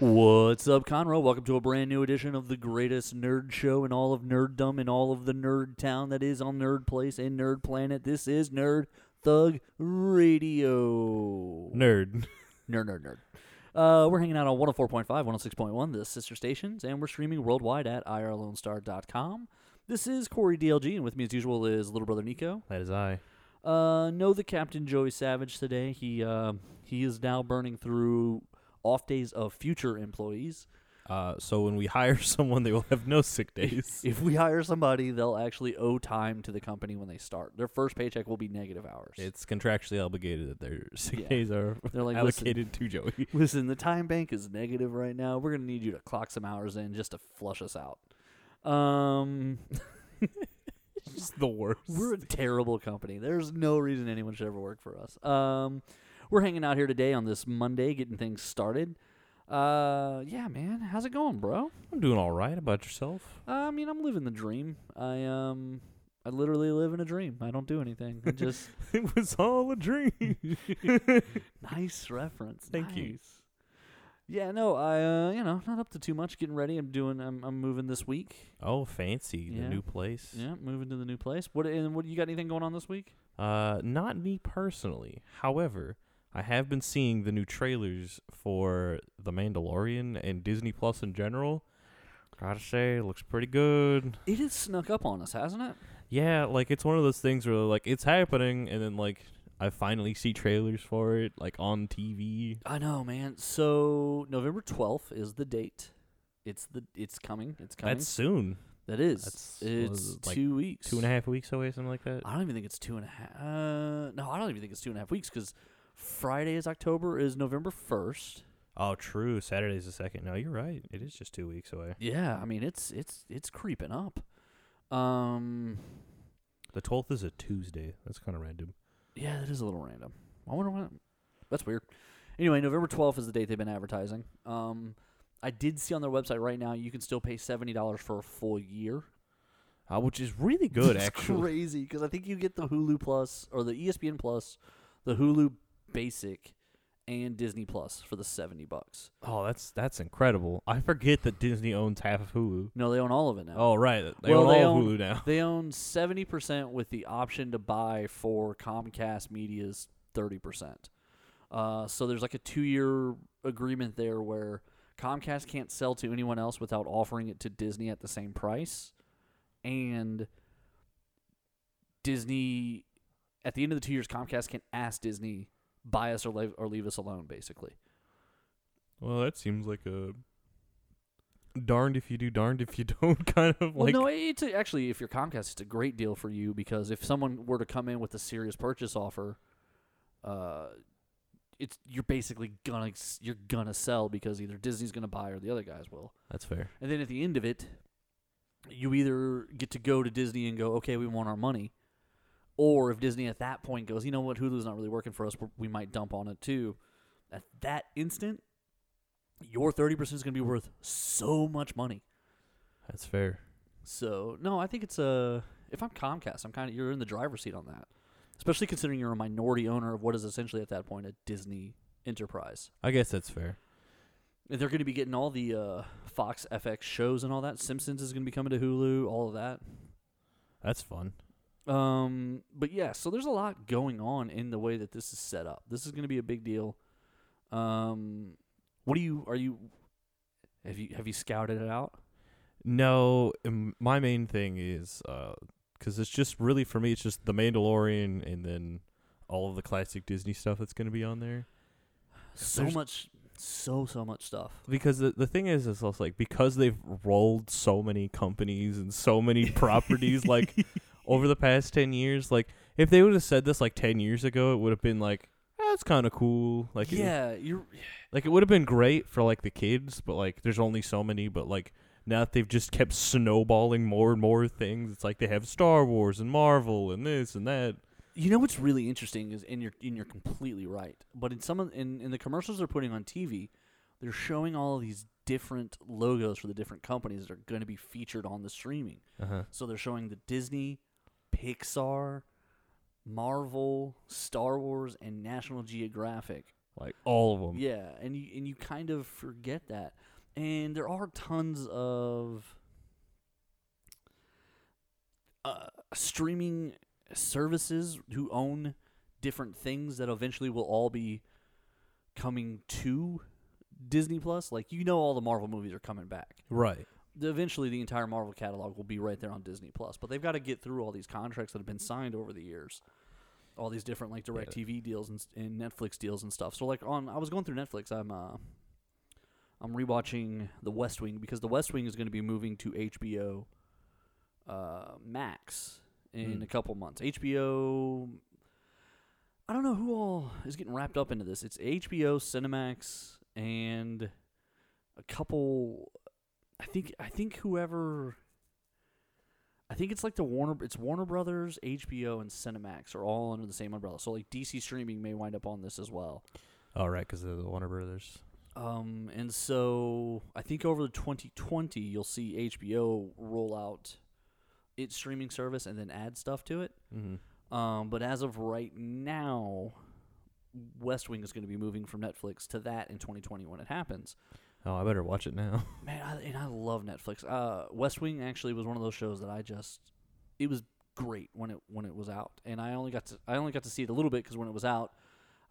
What's up, Conroe? Welcome to a brand new edition of the greatest nerd show in all of nerddom in all of the nerd town that is on Nerd Place and Nerd Planet. This is Nerd Thug Radio. Nerd. Nerd, nerd, nerd. Uh, we're hanging out on 104.5, 106.1, the sister stations, and we're streaming worldwide at irlonestar.com. This is Corey DLG, and with me as usual is little brother Nico. That is I. Uh, know the Captain Joey Savage today. He uh, he is now burning through off days of future employees. Uh, so when we hire someone, they will have no sick days. If we hire somebody, they'll actually owe time to the company when they start. Their first paycheck will be negative hours. it's contractually obligated that their sick Yeah. days are They're like, allocated to Joey. listen, the time bank is negative right now. We're gonna need you to clock some hours in just to flush us out. Um, It's just the worst. we're a terrible company. There's no reason anyone should ever work for us. Um, we're hanging out here today on this Monday, getting things started. Uh, yeah, man, how's it going, bro? I'm doing all right. About yourself? I mean, I'm living the dream. I um, I literally live in a dream. I don't do anything. I just it was all a dream. nice reference. Thank you. Yeah, no, I uh, you know, not up to too much. Getting ready. I'm doing. I'm I'm moving this week. oh, fancy. Yeah. The new place. Yeah, moving to the new place. What and what you got? Anything going on this week? Uh, not me personally. However, I have been seeing the new trailers for The Mandalorian and Disney Plus in general. Gotta say, it looks pretty good. It has snuck up on us, hasn't it? Yeah, like it's one of those things where like it's happening, and then like I finally see trailers for it like on TV. I know, man. So November 12th is the date. It's the it's coming. It's coming. That's soon. that is. that's- it's it, like two weeks. Two and a half weeks away, something like that. I don't even think it's two and a half. Uh, no, I don't even think it's two and a half weeks because Friday is October is November 1st. Oh, true. Saturday's the second. No, you're right. It is just two weeks away. Yeah, I mean it's it's it's creeping up. Um, The twelfth is a Tuesday. That's kind of random. yeah, that is a little random. I wonder what. That's weird. Anyway, November 12th is the date they've been advertising. Um, I did see on their website right now you can still pay seventy dollars for a full year. Uh, which is really good, It's actually. crazy because I think you get the Hulu Plus or the ESPN Plus, the Hulu Basic, and Disney Plus for the seventy bucks. Oh, that's that's incredible. I forget that Disney owns half of Hulu. No, they own all of it now. Oh, right. They Well, own they all own- Hulu now. They own seventy percent with the option to buy for Comcast Media's thirty percent. Uh, so there's like a two-year agreement there where Comcast can't sell to anyone else without offering it to Disney at the same price, and Disney, at the end of the two years, Comcast can ask Disney buy us or leave, or leave us alone, basically. Well, that seems like a darned if you do, darned if you don't kind of Well, like. no, it's a, actually if you're Comcast, it's a great deal for you because if someone were to come in with a serious purchase offer, uh, it's you're basically gonna you're gonna sell because either Disney's gonna buy or the other guys will. That's fair. And then at the end of it, you either get to go to Disney and go, okay, we want our money, or if Disney at that point goes, you know what, Hulu's not really working for us, we're- might dump on it too. At that instant, your thirty percent is gonna be worth so much money. That's fair. So no, I think it's a. If I'm Comcast, I'm kind of you're in the driver's seat on that, especially considering you're a minority owner of what is essentially at that point a Disney enterprise. I guess that's fair. They're going to be getting all the uh, Fox FX shows and all that. Simpsons is going to be coming to Hulu, all of that. That's fun. Um, but yeah, so there's a lot going on in the way that this is set up. This is going to be a big deal. Um, what do you are you? Have you have you scouted it out? No, um, my main thing is because it's just really for me, it's just the Mandalorian and then all of the classic Disney stuff that's going to be on there. So There's- much, so so much stuff. Because the the thing is, is also like because they've rolled so many companies and so many properties like over the past ten years. Like if they would have said this like ten years ago, it would have been like that's kind of cool. Like it- yeah, you're like it would have been great for like the kids, but like there's only so many. But like now that they've just kept snowballing more and more things, it's like they have Star Wars and Marvel and this and that. You know what's really interesting is, and you're and you're completely right. But in some of in in the commercials they're putting on TV, they're showing all of these different logos for the different companies that are going to be featured on the streaming. Uh huh. So they're showing the Disney, Pixar, Marvel, Star Wars, and National Geographic like all of them. Yeah, and you and you kind of forget that. And there are tons of uh, streaming services who own different things that eventually will all be coming to Disney Plus. Like you know, all the Marvel movies are coming back. Right. The- Eventually, the entire Marvel catalog will be right there on Disney Plus. But they've got to get through all these contracts that have been signed over the years, all these different like Direct TV deals and, and Netflix deals and stuff. So like on, I was going through Netflix. I'm uh, I'm rewatching The West Wing because The West Wing is going to be moving to HBO uh, Max in Mm. a couple months. HBO. I don't know who all is getting wrapped up into this. It's HBO, Cinemax, and a couple. I think I think whoever. I think it's like the Warner. It's Warner Brothers, HBO, and Cinemax are all under the same umbrella. So like DC streaming may wind up on this as well. All right, because they're the Warner Brothers. Um, and so I think over the 2020, you'll see HBO roll out its streaming service and then add stuff to it. Mm-hmm. Um, but as of right now, West Wing is going to be moving from Netflix to that in 2020 when it happens. Oh, I better watch it now. Man, I, and I love Netflix. Uh, West Wing actually was one of those shows that I just it was great when it when it was out, and I only got to I only got to see it a little bit because when it was out,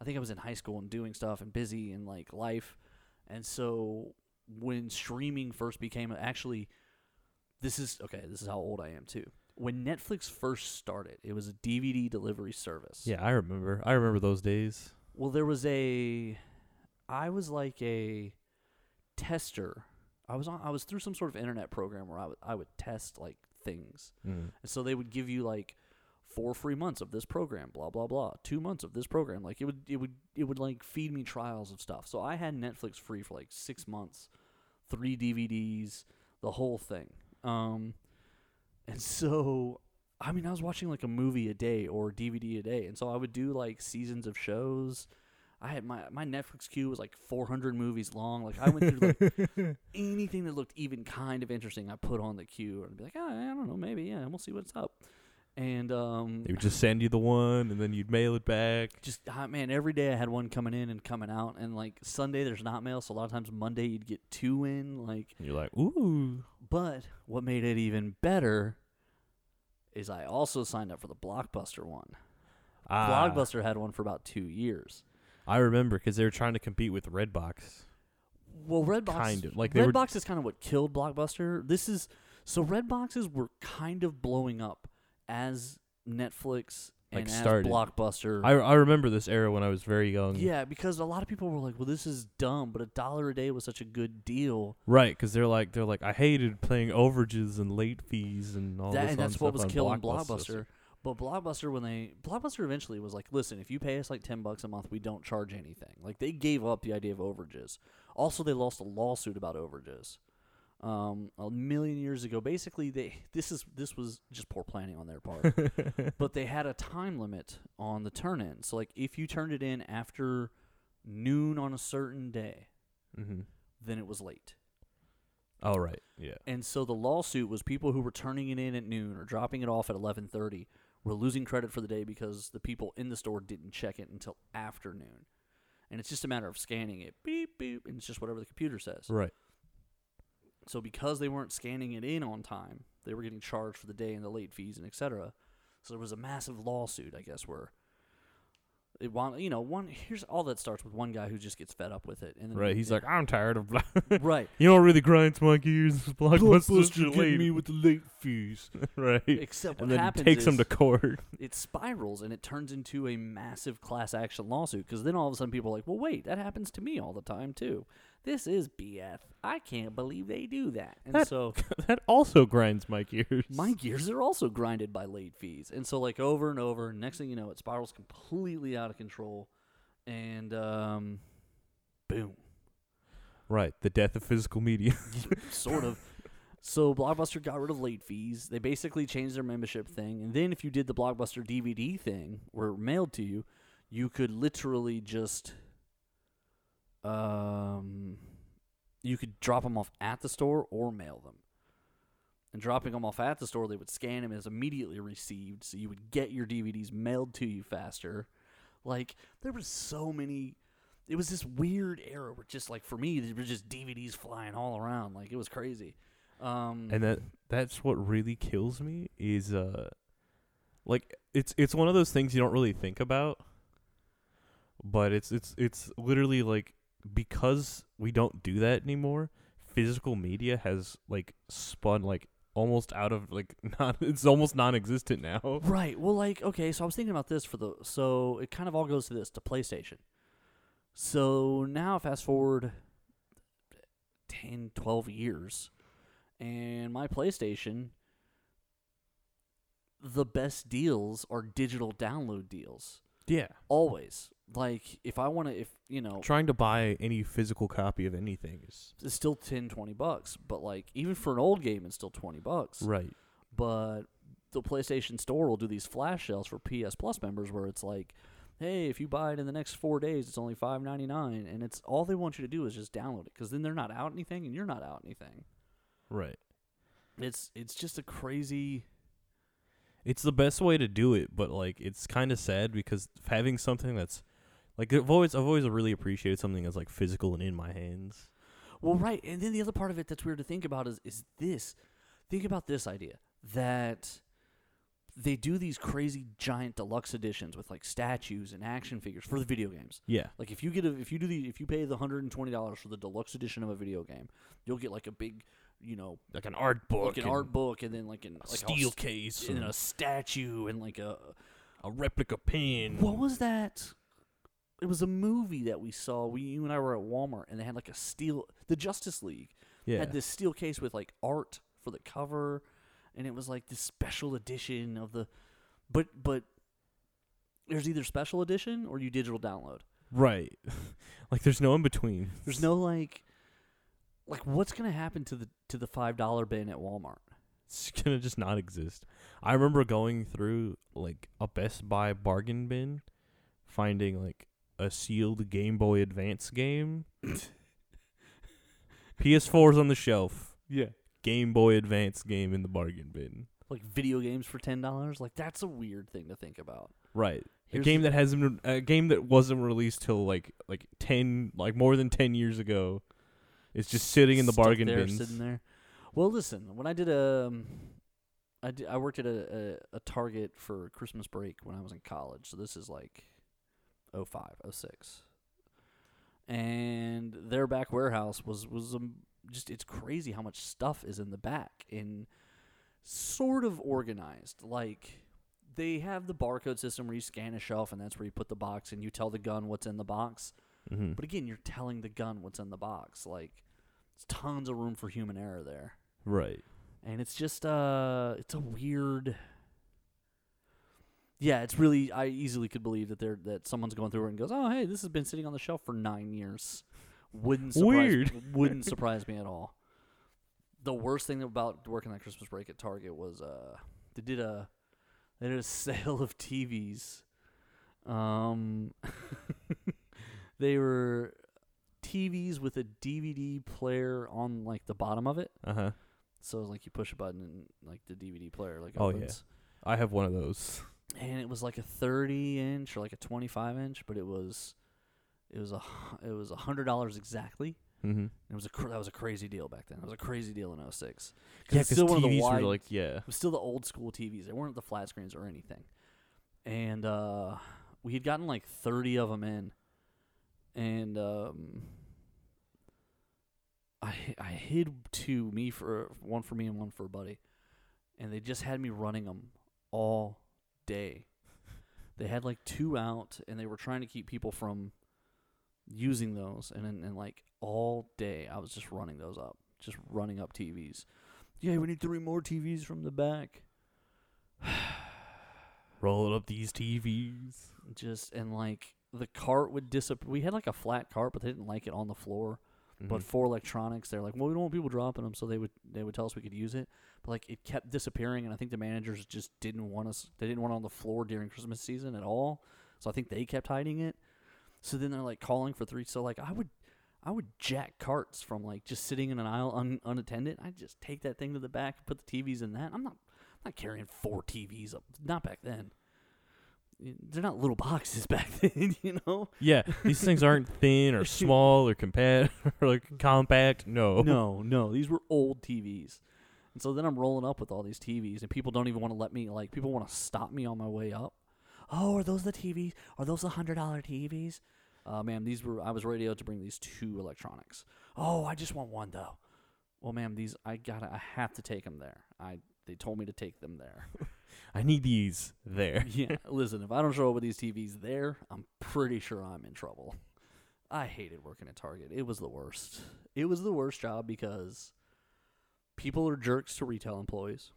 I think I was in high school and doing stuff and busy and like life, and so when streaming first became actually, this is okay. This is how old I am too. When Netflix first started, it was a DVD delivery service. yeah, I remember. I remember those days. Well, there was a, I was like a tester. I was on. I was through some sort of internet program where I would I would test like things, Mm. and so they would give you like four free months of this program, blah blah blah, two months of this program. Like it would it would it would like feed me trials of stuff. So I had Netflix free for like six months, three DVDs, the whole thing. Um, and so I mean I was watching like a movie a day or DVD a day, and so I would do like seasons of shows. I had my my Netflix queue was like 400 movies long. Like I went through like anything that looked even kind of interesting. I put on the queue and be like, oh, I don't know, maybe yeah, we'll see what's up. And um, They would just send you the one, and then you'd mail it back. just ah, man, every day I had one coming in and coming out, and like Sunday there's not mail, so a lot of times Monday you'd get two in. Like, And you're like, ooh. but what made it even better is I also signed up for the Blockbuster one. Ah, Blockbuster had one for about two years. I remember because they were trying to compete with Redbox. Well, Redbox Kind of, like, Redbox is kind of what killed Blockbuster. This is so Redboxes were kind of blowing up as Netflix Like, and as started. Blockbuster. I I remember this era when I was very young. yeah, because a lot of people were like, "Well, this is dumb," but a dollar a day was such a good deal. Right, because they're like they're like I hated paying overages and late fees and all that, this and that's what was killing Blockbuster. Blockbuster. But Blockbuster, when they Blockbuster eventually was like, "Listen, if you pay us like ten bucks a month, we don't charge anything." Like they gave up the idea of overages. Also, they lost a lawsuit about overages. Um, a million years ago, basically, they this is this was just poor planning on their part. but they had a time limit on the turn in. So like, if you turned it in after noon on a certain day, mm-hmm. then it was late. Oh right, yeah. And so the lawsuit was people who were turning it in at noon or dropping it off at 11:30 were losing credit for the day because the people in the store didn't check it until afternoon. And it's just a matter of scanning it, beep beep, and it's just whatever the computer says. Right. So because they weren't scanning it in on time, they were getting charged for the day and the late fees and etc. So there was a massive lawsuit, I guess, where it want you know one here's all that starts with one guy who just gets fed up with it and then Right. He's like, I'm tired of. Blah. right you know what really grinds my gears? is Blockbuster's Blockbuster late. getting me with the late fees. right. except what And then he happens takes is them to court. it spirals and it turns into a massive class action lawsuit because then all of a sudden people are like, well, wait, that happens to me all the time too. This is BF. I can't believe they do that. And That- so that also grinds my gears. my gears are also grinded by late fees. And so like over and over, next thing you know, it spirals completely out of control. And um, boom, Right. The death of physical media. sort of. So Blockbuster got rid of late fees. They basically changed their membership thing, and then if you did the Blockbuster DVD thing, where it mailed to you, you could literally just, um, you could drop them off at the store or mail them. And dropping them off at the store, they would scan them as immediately received, so you would get your DVDs mailed to you faster. Like there was so many. it was this weird era where just like for me there were just DVDs flying all around. Like it was crazy. Um, and that that's what really kills me is uh like it's it's one of those things you don't really think about but it's it's it's literally like because we don't do that anymore physical media has like spun like almost out of like not it's almost non-existent now Right. Well, like, okay, so I was thinking about this for the. So it kind of all goes to this to PlayStation. So now, fast forward 10, 12 years, and my PlayStation, the best deals are digital download deals. Yeah Always. Like, if I want to, if, you know, trying to buy any physical copy of anything is it's still 10, 20 bucks. But, like, even for an old game, it's still 20 bucks. right but the PlayStation Store will do these flash sales for PS Plus members where it's like, hey, if you buy it in the next four days, it's only five ninety nine, and it's all they want you to do is just download it because then they're not out anything and you're not out anything. right It's it's just a crazy. It's the best way to do it but like it's kind of sad because having something that's like I've always I've always really appreciated something that's like physical and in my hands Well, right, and then the other part of it that's weird to think about is is this. Think about this idea that they do these crazy giant deluxe editions with like statues and action figures for the video games. yeah Like if you get a if you do the if you pay the hundred and twenty dollars for the deluxe edition of a video game, you'll get like a big, you know, like an art book like an art book, and then like an a like steel a, case and and a statue, and like a a replica pin what was that? It was a movie that we saw. We you and I were at Walmart, and they had like a steel. The Justice League yeah had this steel case with like art for the cover, and it was like this special edition of the, but but. There's either special edition or you digital download. right like there's no in between There's no like, like what's gonna happen to the to the five dollar bin at Walmart? it's gonna just not exist. I remember going through like a Best Buy bargain bin, finding like a sealed Game Boy Advance game. PS4's on the shelf. Yeah, Game Boy Advance game in the bargain bin. like video games for ten dollars. Like that's a weird thing to think about. Right. Here's a game that hasn't a game that wasn't released till like like 10 like more than 10 years ago. It's just sitting in the bargain there, bins. sitting there. Well, listen, when I did a, um, I did, I worked at a, a a Target for Christmas break when I was in college. So this is like, 05, 06. and their back warehouse was was um, just it's crazy how much stuff is in the back and sort of organized like they have the barcode system where you scan a shelf and that's where you put the box and you tell the gun what's in the box Mhm. but again you're telling the gun what's in the box like it's tons of room for human error there Right. and it's just uh it's a weird yeah it's really i easily could believe that they're that someone's going through it and goes oh hey this has been sitting on the shelf for nine years wouldn't surprise Weird. wouldn't surprise me at all the worst thing about working that christmas break at target was uh they did a they did a sale of tvs um they were tvs with a dvd player on like the bottom of it Uh-huh. so like you push a button and like the DVD player like Oh, yeah. I have one of those. And it was like a 30 inch or like a 25 inch, but it was it was a it was a hundred dollars exactly. Mhm. It was a cr- that was a crazy deal back then. It was a crazy deal in 06. Yeah, cuz still one of the TVs wide, were like, yeah. it was still the old school TVs. They weren't the flat screens or anything. And uh, we had gotten like 30 of them in, and um, I I hid two, me for one for me and one for a buddy, and they just had me running them all day. They had like two out, and they were trying to keep people from using those, and and, and like all day I was just running those up, just running up TVs. Yeah, we need three more TVs from the back. Rolling up these TVs. Just and like the cart would disappear. We had like a flat cart, but they didn't like it on the floor. But Mhm. for electronics, they're like, well, we don't want people dropping them, so they would they would tell us we could use it. But like it kept disappearing, and I think the managers just didn't want us. They didn't want it on the floor during Christmas season at all. So I think they kept hiding it. So then they're like calling for three. So like I would. I would jack carts from like just sitting in an aisle un- unattended. I'd just take that thing to the back, put the TVs in that. I'm not, I'm not carrying four TVs up. Not back then. They're not little boxes back then, you know. Yeah, these things aren't thin or small or compat or like compact. No. No, no, these were old TVs. And so then I'm rolling up with all these TVs, and people don't even want to let me like. People want to stop me on my way up. Oh, are those the TVs? Are those the hundred dollar TVs? Uh, ma'am, these were. I was radioed to bring these two electronics. Oh, I just want one though. Well, ma'am, these I gotta. I have to take them there. I they told me to take them there. I need these there. yeah, listen, if I don't show up with these TVs there, I'm pretty sure I'm in trouble. I hated working at Target. It was the worst. It was the worst job because people are jerks to retail employees.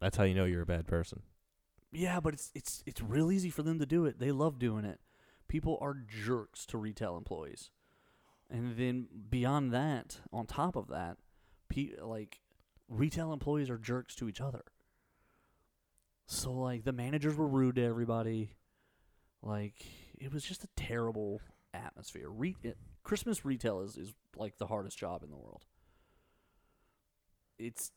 That's how you know you're a bad person. Yeah, but it's it's it's real easy for them to do it. They love doing it. People are jerks to retail employees. And then beyond that, on top of that, pe- like retail employees are jerks to each other. So like the managers were rude to everybody. Like it was just a terrible atmosphere. Re- it, Christmas retail is is like the hardest job in the world. It's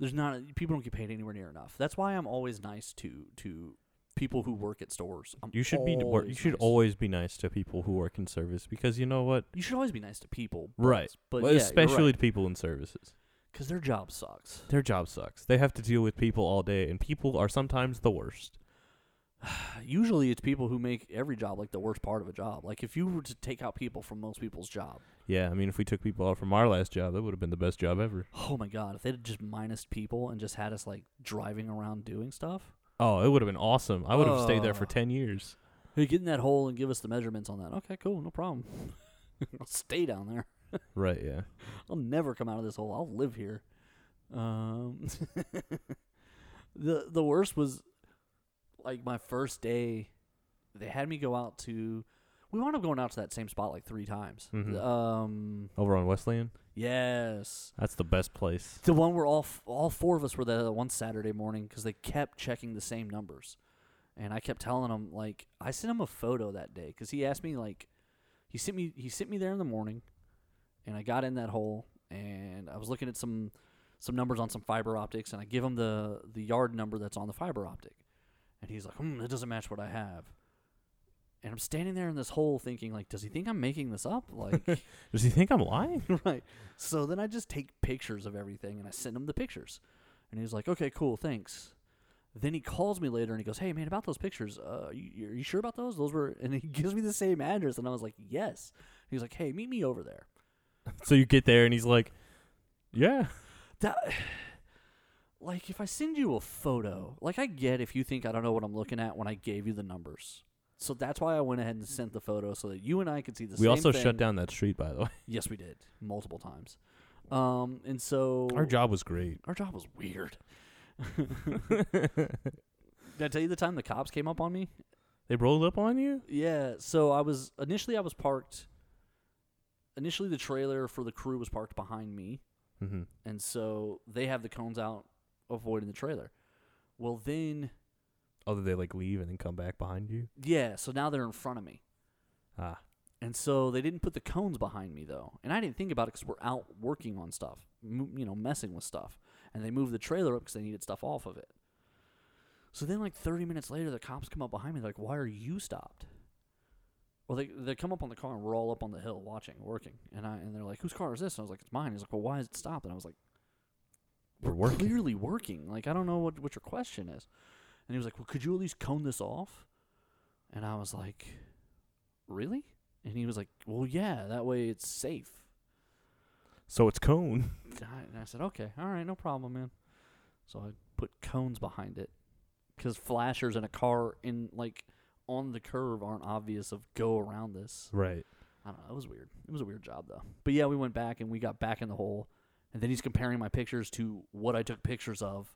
there's not people don't get paid anywhere near enough. That's why I'm always nice to to people who work at stores. I'm You should be you always should nice. always be nice to people who work in service because you know what? You should always be nice to people, but, Right. But Well, yeah, especially to people in services. Because their job sucks. Their job sucks. They have to deal with people all day and people are sometimes the worst. Usually, it's people who make every job like the worst part of a job. Like if you were to take out people from most people's job, Yeah, I mean if we took people out from our last job, that would have been the best job ever. oh my god, if they had just minus people and just had us like driving around doing stuff, Oh, it would have been awesome. I would have stayed there for. 10 years. hey, get in that hole and give us the measurements on that. Okay, cool, no problem. I'll stay down there. Right, yeah. I'll never come out of this hole. I'll live here. Um, the the worst was like my first day. They had me go out to. We wound up going out to that same spot like three times. Mhm. Um, Over on Wesleyan, yes, that's the best place. the one where all f- all four of us were there one Saturday morning because they kept checking the same numbers, and I kept telling him like I sent him a photo that day because he asked me like he sent me he sent me there in the morning, and I got in that hole and I was looking at some some numbers on some fiber optics and I give him the the yard number that's on the fiber optic, and he's like, hmm, it doesn't match what I have. And I'm standing there in this hole thinking, like, does he think I'm making this up? Like, Does he think I'm lying? right. So then I just take pictures of everything and I send him the pictures. And he's like, okay, cool, thanks. Then he calls me later and he goes, hey, man, about those pictures, uh, you, are you sure about those? Those were, and he gives me the same address. And I was like, yes. He's like, hey, meet me over there. so you get there and he's like, "Yeah." That, like, if I send you a photo, like, I get if you think I don't know what I'm looking at when I gave you the numbers. So that's why I went ahead and sent the photo so that you and I could see the we also thing. shut down that street by the way. Yes, we did multiple times. Um, and so Our job was great. Our job was weird. Did I tell you the time the cops came up on me? They rolled up on you? Yeah. So I was initially I was parked. Initially, the trailer for the crew was parked behind me, Mhm. and so they have the cones out, avoiding the trailer. Well, then Oh, did they like leave and then come back behind you? yeah. So now they're in front of me, Ah. and so they didn't put the cones behind me though, and I didn't think about it because we're out working on stuff, mo- you know, messing with stuff, and they moved the trailer up because they needed stuff off of it. So then, like 30 minutes later, the cops come up behind me. They're like, "Why are you stopped?" Well, they they come up on the car and we're all up on the hill watching, working, and I and they're like, "Whose car is this?" And I was like, "It's mine." He's like, "Well, why is it stopped?" And I was like, We're working. clearly working. Like, I don't know what what your question is." And he was like, "Well, could you at least cone this off?" And I was like, "Really?" And he was like, "Well, yeah. That way it's safe." So it's cone. And I said, "Okay, all right, no problem, man." So I put cones behind it because flashers in a car in like on the curve aren't obvious of go around this. Right. I don't know. It was weird. It was a weird job though. But yeah, we went back and we got back in the hole, and then he's comparing my pictures to what I took pictures of,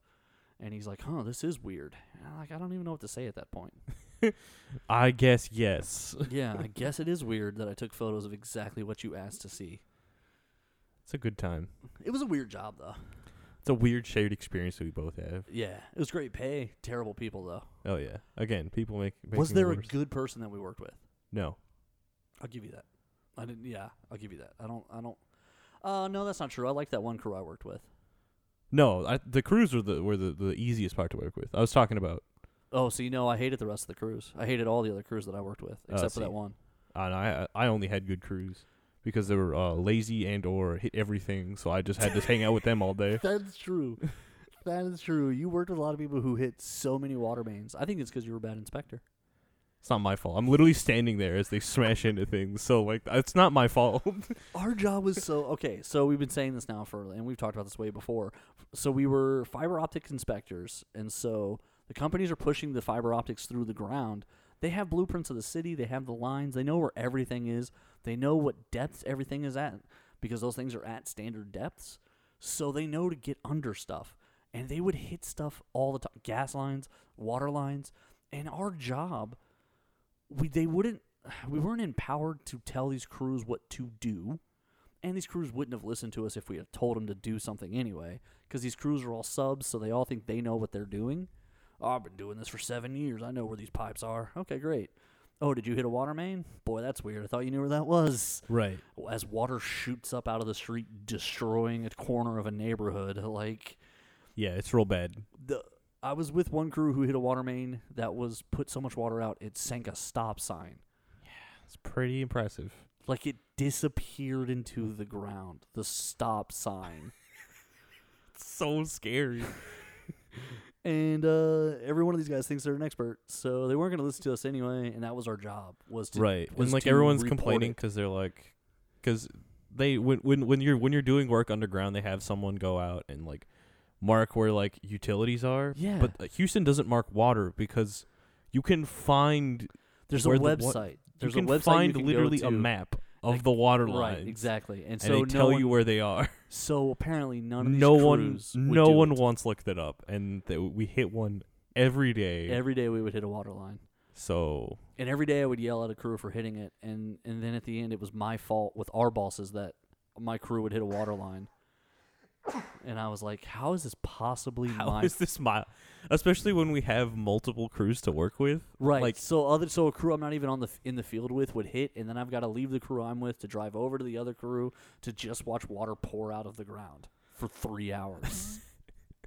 and he's like, "Huh, this is weird." And I'm like, I don't even know what to say at that point. I guess yes. yeah, I guess it is weird that I took photos of exactly what you asked to see. It's a good time. It was a weird job though. It's a weird shared experience that we both have. Yeah, it was great pay. Terrible people though. Oh yeah. Again, people make. make Was there a good person that we worked with? No. I'll give you that. I didn't. Yeah, I'll give you that. I don't. I don't. Uh, no, that's not true. I like that one crew I worked with. No, I, the crews were the were the, the easiest part to work with. I was talking about Oh, so you know I hated the rest of the crews. I hated all the other crews that I worked with, Oh, except for see. that one. And I I only had good crews because they were uh, lazy and or hit everything, so I just had to hang out with them all day. That's true. that is true. You worked with a lot of people who hit so many water mains. I think it's because you were a bad inspector. It's not my fault. I'm literally standing there as they smash into things, so like it's not my fault. Our job was so okay. So we've been saying this now for, and we've talked about this way before. So we were fiber optic inspectors, and so the companies are pushing the fiber optics through the ground. They have blueprints of the city. They have the lines. They know where everything is. They know what depths everything is at because those things are at standard depths. So they know to get under stuff, and they would hit stuff all the time. Gas lines, water lines, and our job we they wouldn't we weren't empowered to tell these crews what to do and these crews wouldn't have listened to us if we had told them to do something anyway because these crews are all subs so they all think they know what they're doing oh, i've been doing this for seven years i know where these pipes are okay great oh did you hit a water main boy that's weird i thought you knew where that was right. as water shoots up out of the street destroying a corner of a neighborhood like Yeah, it's real bad. the I was with one crew who hit a water main that was put so much water out it sank a stop sign. Yeah, it's pretty impressive. Like it disappeared into the ground. The stop sign. It's so scary. And uh, every one of these guys thinks they're an expert, so they weren't going to listen to us anyway. And that was our job was to right. was And like everyone's complaining because they're like, because they when when when you're when you're doing work underground, they have someone go out and like mark where like utilities are. Yeah. But uh, Houston doesn't mark water because you can find There's a the wa- website. There's you can a website find you can literally a map of Like- the water lines. Right, exactly. And, And so they no tell one, you where they are. So apparently none of no one, no one it. once looked it up, and th- we hit one every day. Every day we would hit a water line. so And every day I would yell at a crew for hitting it, and and then at the end it was my fault with our bosses that my crew would hit a water line. And I was like, "How is this possibly how my is this my? Especially when we have multiple crews to work with. right?" like- so other so a crew I'm not even on the f- in the field with would hit, and then I've got to leave the crew I'm with to drive over to the other crew to just watch water pour out of the ground for three hours.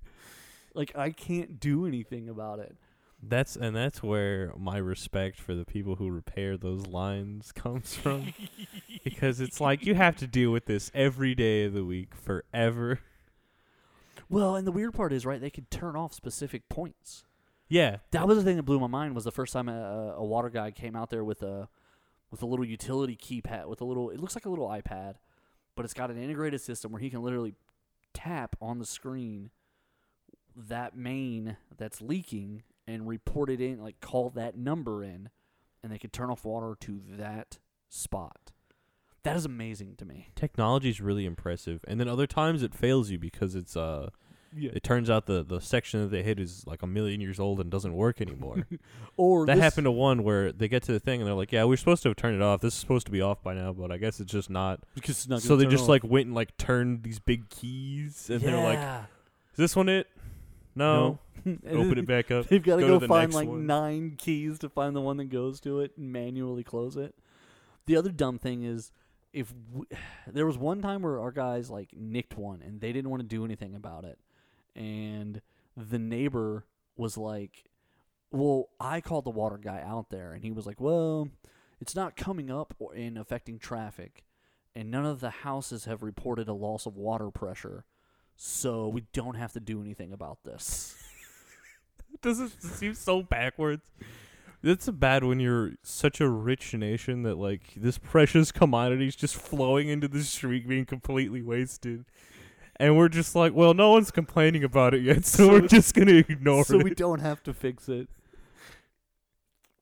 like I can't do anything about it. That's and that's where my respect for the people who repair those lines comes from, because it's like you have to deal with this every day of the week forever. Well, and the weird part is, right? They could turn off specific points. Yeah, That was the thing that blew my mind. Was the first time a, a water guy came out there with a with a little utility keypad with a little. It looks like a little iPad, but it's got an integrated system where he can literally tap on the screen that main that's leaking and report it in, like call that number in, and they could turn off water to that spot. That is amazing to me. technology is really impressive, and then other times it fails you because it's uh, Yeah. it turns out the the section that they hit is like a million years old and doesn't work anymore. Or that happened to one where they get to the thing and they're like, "Yeah, we're supposed to have turned it off. This is supposed to be off by now, but I guess it's just not." because it's not so they just off. like went and like turned these big keys, and they're like, "Is this one it? No." And Open it back up. They've got to go go, find like one. nine keys to find the one that goes to it and manually close it. The other dumb thing is if w there was one time where our guys like nicked one and they didn't want to do anything about it, and the neighbor was like, "Well, I called the water guy out there, and he was like, well, it's not coming up or and affecting traffic, and none of the houses have reported a loss of water pressure." So we don't have to do anything about this. Does it seem so backwards? It's bad when you're such a rich nation that like this precious commodity is just flowing into the street, being completely wasted, and we're just like, well, no one's complaining about it yet, so, So- we're just gonna ignore so it. So we don't have to fix it.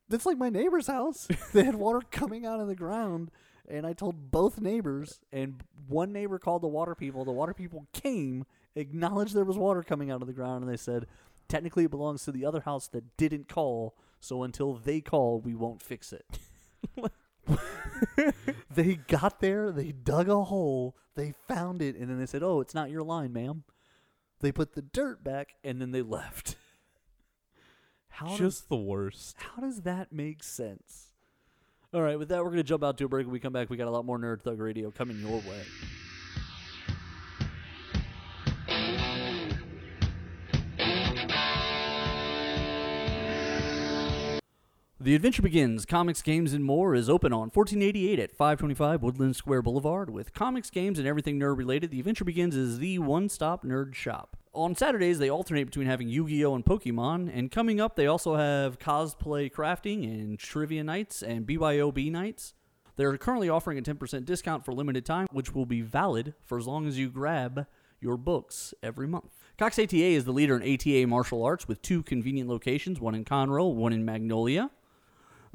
That's like my neighbor's house. they had water coming out of the ground, and I told both neighbors, and one neighbor called the water people. The water people came, acknowledged there was water coming out of the ground, and they said, technically it belongs to the other house that didn't call, so until they call, we won't fix it. they got there, they dug a hole, they found it, and then they said, oh, it's not your line, ma'am. They put the dirt back, and then they left. How does, just the worst. how does that make sense? All right, with that, we're going to jump out to a break. When we come back, we got a lot more Nerd Thug Radio coming your way. The Adventure Begins Comics, Games, and More is open on 1488 at 525 Woodland Square Boulevard. With comics, games, and everything nerd related, The Adventure Begins is the one stop nerd shop. On Saturdays, they alternate between having Yu Gi Oh! and Pokemon, and coming up, they also have cosplay crafting and trivia nights and BYOB nights. They're currently offering a 10% discount for limited time, which will be valid for as long as you grab your books every month. Cox ATA is the leader in ATA martial arts with two convenient locations, one in Conroe, one in Magnolia.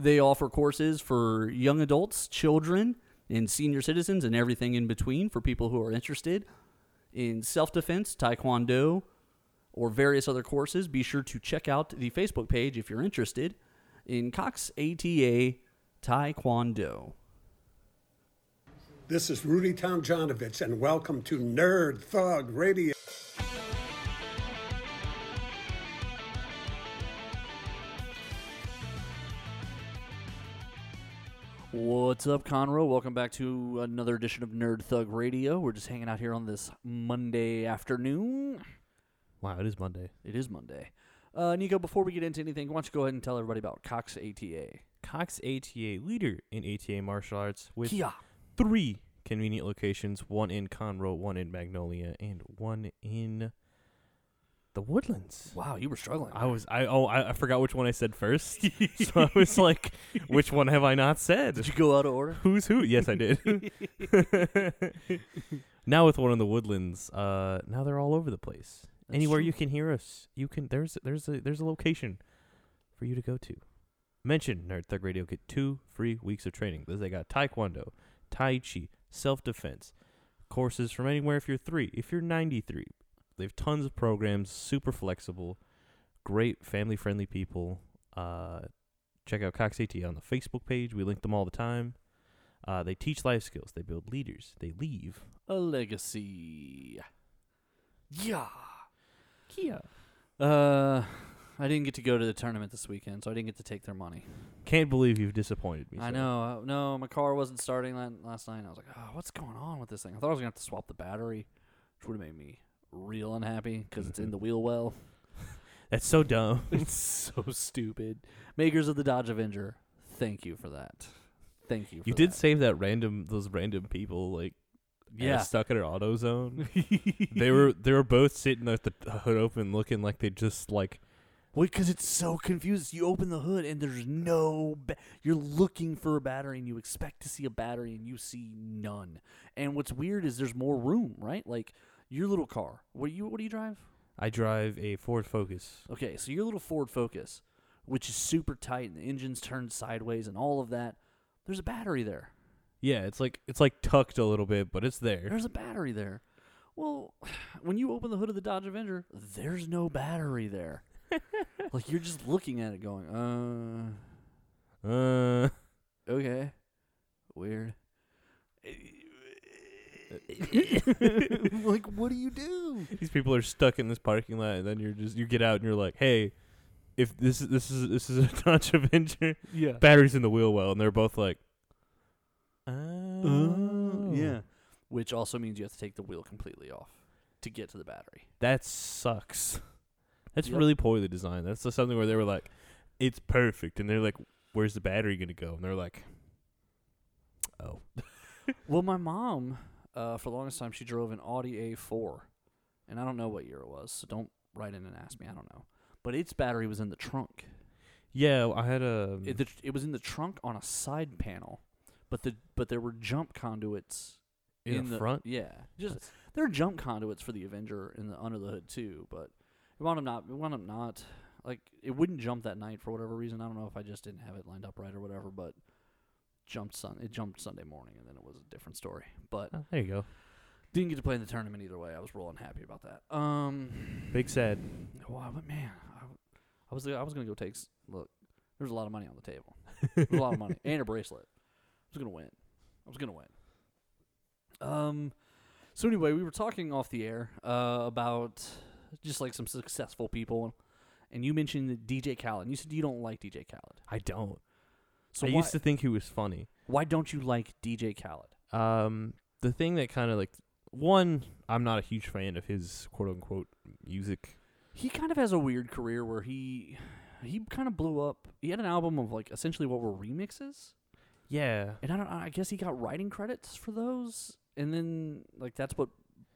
They offer courses for young adults, children, and senior citizens, and everything in between for people who are interested in self defense, taekwondo, or various other courses. Be sure to check out the Facebook page if you're interested in Cox ATA Taekwondo. This is Rudy Tomjanovich, and welcome to Nerd Thug Radio. What's up, Conroe? Welcome back to another edition of Nerd Thug Radio. We're just hanging out here on this Monday afternoon. Wow, it is Monday. It is Monday. Uh, Nico, before we get into anything, why don't you go ahead and tell everybody about Cox ATA? Cox ATA, leader in ATA martial arts, with Kia. three convenient locations: one in Conroe, one in Magnolia, and one in the Woodlands. Wow, you were struggling. I was I oh I, I forgot which one I said first, so I was like, which one have I not said? Did you go out of order? Who's who? Yes, I did. now with one in the Woodlands, uh, now they're all over the place. That's Anywhere true. you can hear us, you can. There's there's a there's a location for you to go to. Mention Nerd Thug Radio. Get two free weeks of training. They got Taekwondo, Tai Chi, self defense, courses from anywhere. If you're three, if you're 93, they have tons of programs. Super flexible, great family friendly people. Uh, check out Cox AT on the Facebook page. We link them all the time. Uh, they teach life skills. They build leaders. They leave. A legacy. Yeah. Kia. Uh, I didn't get to go to the tournament this weekend, so I didn't get to take their money. Can't believe you've disappointed me. I know. Uh, no, my car wasn't starting last night. I was like, oh, what's going on with this thing? I thought I was going to have to swap the battery, which would have made me real unhappy because it's in mm-hmm. the wheel well. That's so dumb. it's so stupid. Makers of the Dodge Avenger, thank you for that. Thank you. For you did that. save that random those random people like uh, yeah. stuck at an auto zone. they were they were both sitting with the hood open, looking like they just like Wait, because it's so confused. You open the hood and there's no. Ba- you're looking for a battery and you expect to see a battery and you see none. And what's weird is there's more room, right? Like your little car. What do you What do you drive? I drive a Ford Focus. Okay, so your little Ford Focus, which is super tight and the engine's turned sideways and all of that. There's a battery there. Yeah, it's like it's like tucked a little bit, but it's there. There's a battery there. Well, when you open the hood of the Dodge Avenger, there's no battery there. like you're just looking at it, going, uh. Uh, Okay. Weird. like, what do you do? these people are stuck in this parking lot, and then you're just you get out and you're like, hey, if this is this is this is a Dodge Avenger, Yeah. batteries in the wheel well, and they're both like, Uh, oh, yeah. Which also means you have to take the wheel completely off to get to the battery. That sucks. That's Yep. really poorly designed. That's something where they were like, "It's perfect," and they're like, "Where's the battery gonna go?" And they're like, "Oh, well, my mom, uh, for the longest time, she drove an Audi A4. And I don't know what year it was, so don't write in and ask me. I don't know. But its battery was in the trunk. yeah." I had a It, the, it was in the trunk on a side panel. But the but there were jump conduits in, the, front. Yeah, just there are jump conduits for the Avenger in the under the hood too, but it wound up not. It wound up not like it wouldn't jump that night for whatever reason. I don't know if I just didn't have it lined up right or whatever, but jumped sun. It jumped Sunday morning, and then it was a different story. But Oh, there you go. didn't get to play in the tournament either way. I was rolling happy about that. Um, Big sad. wow, but man, I, I was I was gonna go take. s- Look, there's a lot of money on the table. There's a lot of money and a bracelet. I was gonna win. I was gonna win. Um. So anyway, we were talking off the air uh, about just like some successful people, and you mentioned DJ Khaled. You said you don't like DJ Khaled. I don't. So I why, used to think he was funny. why don't you like DJ Khaled? Um, the thing that kind of like one, I'm not a huge fan of his quote unquote music. He kind of has a weird career where he he kind of blew up. He had an album of like essentially what were remixes, Yeah. and I don't. I guess he got writing credits for those, and then like that's what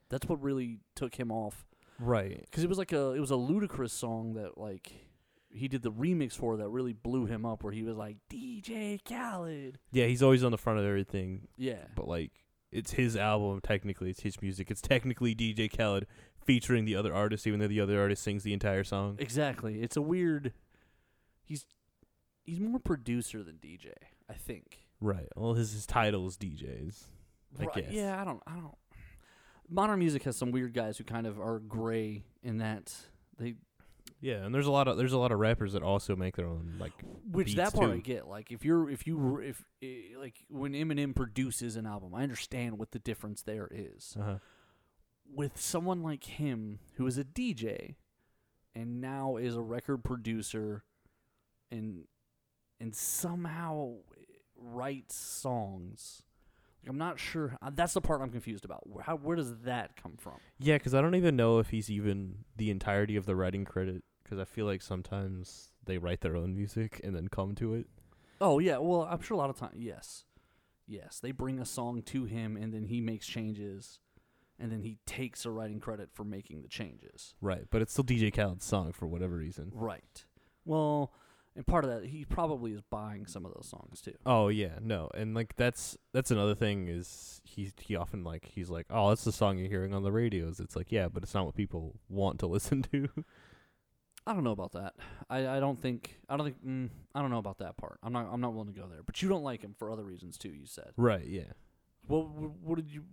that's what really took him off Right. because it was like a it was a Ludacris song that like he did the remix for that really blew him up where he was like DJ Khaled. Yeah, he's always on the front of everything, Yeah. but like it's his album. Technically, it's his music. It's technically DJ Khaled featuring the other artist, even though the other artist sings the entire song. Exactly. It's a weird he's he's more producer than DJ, I think. Right. Well, his his title is DJs. I Right, guess. Yeah, I don't I don't Modern music has some weird guys who kind of are gray in that they Yeah, and there's a lot of there's a lot of rappers that also make their own like. which that part I get. Like if you're if you if like when Eminem produces an album, I understand what the difference there is. Uh-huh. with someone like him who is a DJ and now is a record producer and and somehow writes songs. Like, I'm not sure. uh, That's the part I'm confused about. Where, how, where does that come from? Yeah, because I don't even know if he's even the entirety of the writing credit. Because I feel like sometimes they write their own music and then come to it. Oh yeah, well I'm sure a lot of time. Yes, yes, they bring a song to him and then he makes changes, and then he takes a writing credit for making the changes. Right, but it's still DJ Khaled's song for whatever reason. Right. Well, and part of that he probably is buying some of those songs too. Oh yeah, no, and like that's that's another thing is he he often like he's like, oh, that's the song you're hearing on the radios. It's like, yeah, but it's not what people want to listen to. I don't know about that. I, I don't think I don't think mm, I don't know about that part. I'm not I'm not willing to go there. But you don't like him for other reasons too. You said. right, yeah. Well, what, did you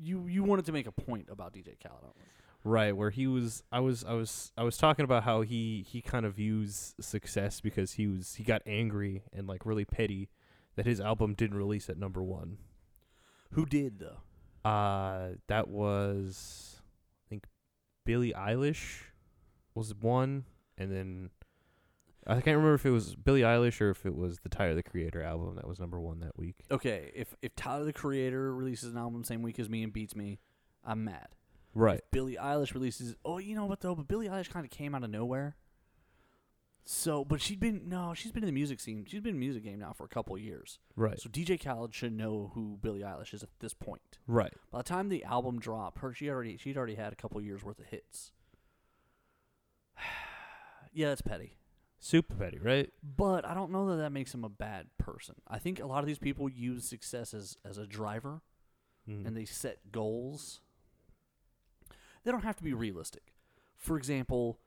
you you wanted to make a point about DJ Khaled? I don't know. Right, where he was I was I was I was talking about how he he kind of views success because he was he got angry and like really petty that his album didn't release at number 1. Who did though? Uh that was I think Billie Eilish was one and then I can't remember if it was Billie Eilish or if it was the Tyler the Creator album that was number 1 that week. Okay, if if Tyler the Creator releases an album the same week as me and beats me, I'm mad. Right. If Billie Eilish releases, oh, you know what though? But Billie Eilish kind of came out of nowhere. So, but she'd been no, she's been in the music scene. She's been in the music game now for a couple years. Right. So DJ Khaled should know who Billie Eilish is at this point. Right. By the time the album dropped, her she already she'd already had a couple years worth of hits. yeah, that's petty. Super petty, right? But I don't know that that makes him a bad person. I think a lot of these people use success as, as a driver Mm. and they set goals. They don't have to be realistic. For example,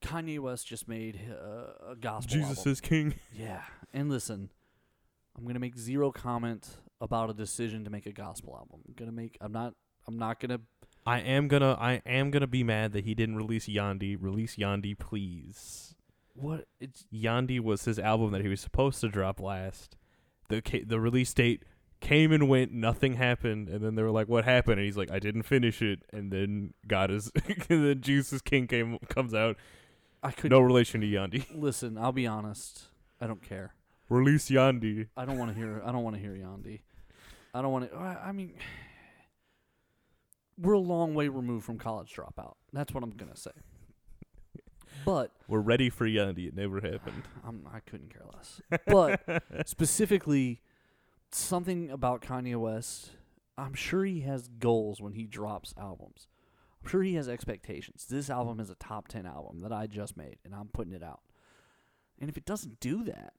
Kanye West just made uh, a gospel Jesus album. is king. Yeah, and listen, I'm gonna make zero comment about a decision to make a gospel album. I'm gonna make. I'm not. I'm not gonna. I am gonna I am gonna be mad that he didn't release Yandhi. Release Yandhi, please. What? It's Yandhi was his album that he was supposed to drop last. The ca- the release date came and went, nothing happened, and then they were like, "What happened?" And he's like, "I didn't finish it." And then God is, the Jesus King came comes out. I could. No relation to Yandhi. Listen, I'll be honest. I don't care. Release Yandhi. I don't want to hear. I don't want to hear Yandhi. I don't want to. I mean, we're a long way removed from college dropout. That's what I'm gonna say. But We're ready for Yandhi. It never happened. I'm, I couldn't care less. But specifically, something about Kanye West. I'm sure he has goals when he drops albums. I'm sure he has expectations. This album is a top ten album that I just made, and I'm putting it out. And if it doesn't do that,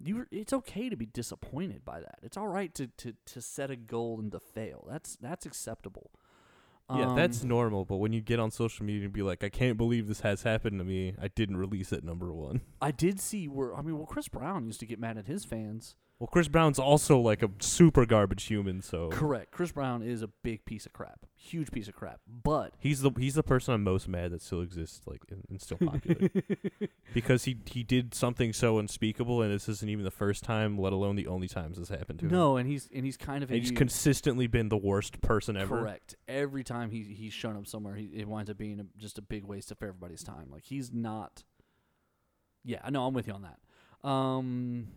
you it's okay to be disappointed by that. It's all right to, to, to set a goal and to fail. That's that's acceptable. Yeah, that's Um, normal. But when you get on social media and be like, "I can't believe this has happened to me. I didn't release it number one." I did see where I mean, well, Chris Brown used to get mad at his fans. Well, Chris Brown's also like a super garbage human, so Correct. Chris Brown is a big piece of crap, huge piece of crap. But he's the he's the person I'm most mad that still exists, like and, and still popular, because he he did something so unspeakable, and this isn't even the first time, let alone the only times this happened to him. no, and he's and he's kind of and he's huge- consistently been the worst person ever. correct. Every time he he's shown up somewhere, he it winds up being a, just a big waste of everybody's time. Like he's not. Yeah, I know. I'm with you on that. Um,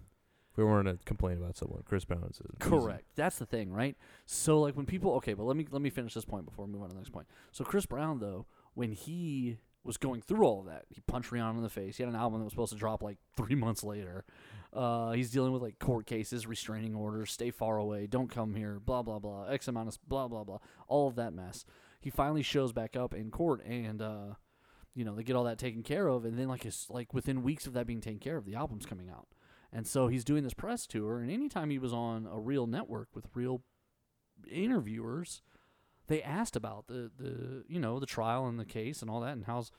If we weren't to complain about someone, Chris Brown is Correct. That's the thing, right? So like when people okay, but let me let me finish this point before we move on to the next point. So Chris Brown though, when he was going through all of that. He punched Rihanna in the face. He had an album that was supposed to drop like three months later. Uh, he's dealing with like court cases, restraining orders, stay far away, don't come here, blah blah blah, X amount of blah blah blah, all of that mess. He finally shows back up in court, and uh, you know they get all that taken care of, and then like it's like within weeks of that being taken care of, the album's coming out, and so he's doing this press tour, and anytime he was on a real network with real interviewers, they asked about the the you know the trial and the case and all that, and how's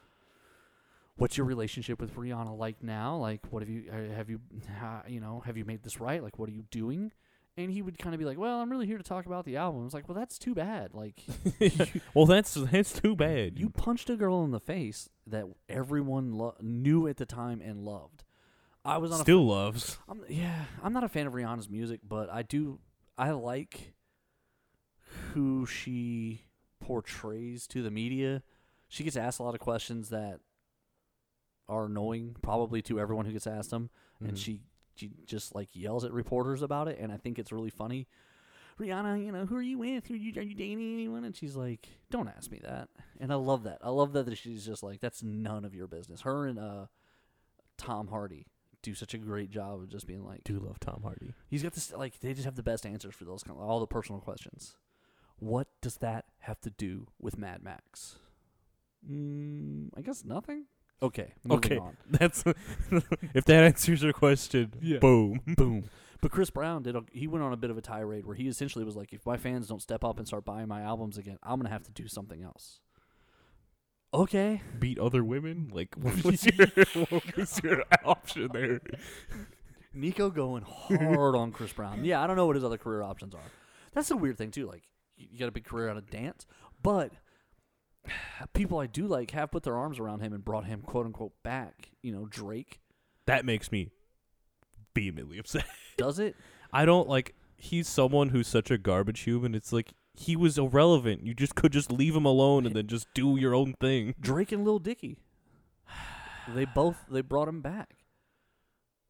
what's your relationship with Rihanna like now? Like, what have you have you you know have you made this right? Like, what are you doing? And he would kind of be like, "Well, I'm really here to talk about the album." It's like, "Well, that's too bad. Like, well, that's that's too bad. you punched a girl in the face that everyone lo- knew at the time and loved." I was on a still loves. I'm, yeah, I'm not a fan of Rihanna's music, but I do. I like who she portrays to the media. She gets asked a lot of questions that are annoying, probably to everyone who gets asked them, and Mhm. she she just like yells at reporters about it, and I think it's really funny. Rihanna, you know, who are you with? Who are you, are you dating anyone? And she's like, "Don't ask me that." And I love that. I love that, that she's just like, "That's none of your business." Her and uh, Tom Hardy do such a great job of just being like, do love Tom Hardy. He's got this like they just have the best answers for those kind of all the personal questions. What does that have to do with Mad Max? Mm, I guess nothing. Okay, Okay. on. That's if that answers your question. Yeah. Boom. Boom. But Chris Brown did. A, he went on a bit of a tirade where he essentially was like, "If my fans don't step up and start buying my albums again, I'm gonna have to do something else." Okay. Beat other women. Like what was your what was your option there? Nico going hard on Chris Brown. Yeah, I don't know what his other career options are. That's a weird thing too. Like you you got a big career out of dance, but people I do like have put their arms around him and brought him quote unquote back. You know, Drake That makes me vehemently upset. does it. I don't like. He's someone who's such a garbage human. It's like he was irrelevant. You just could just leave him alone and then just do your own thing. Drake and Lil Dicky. They both they brought him back,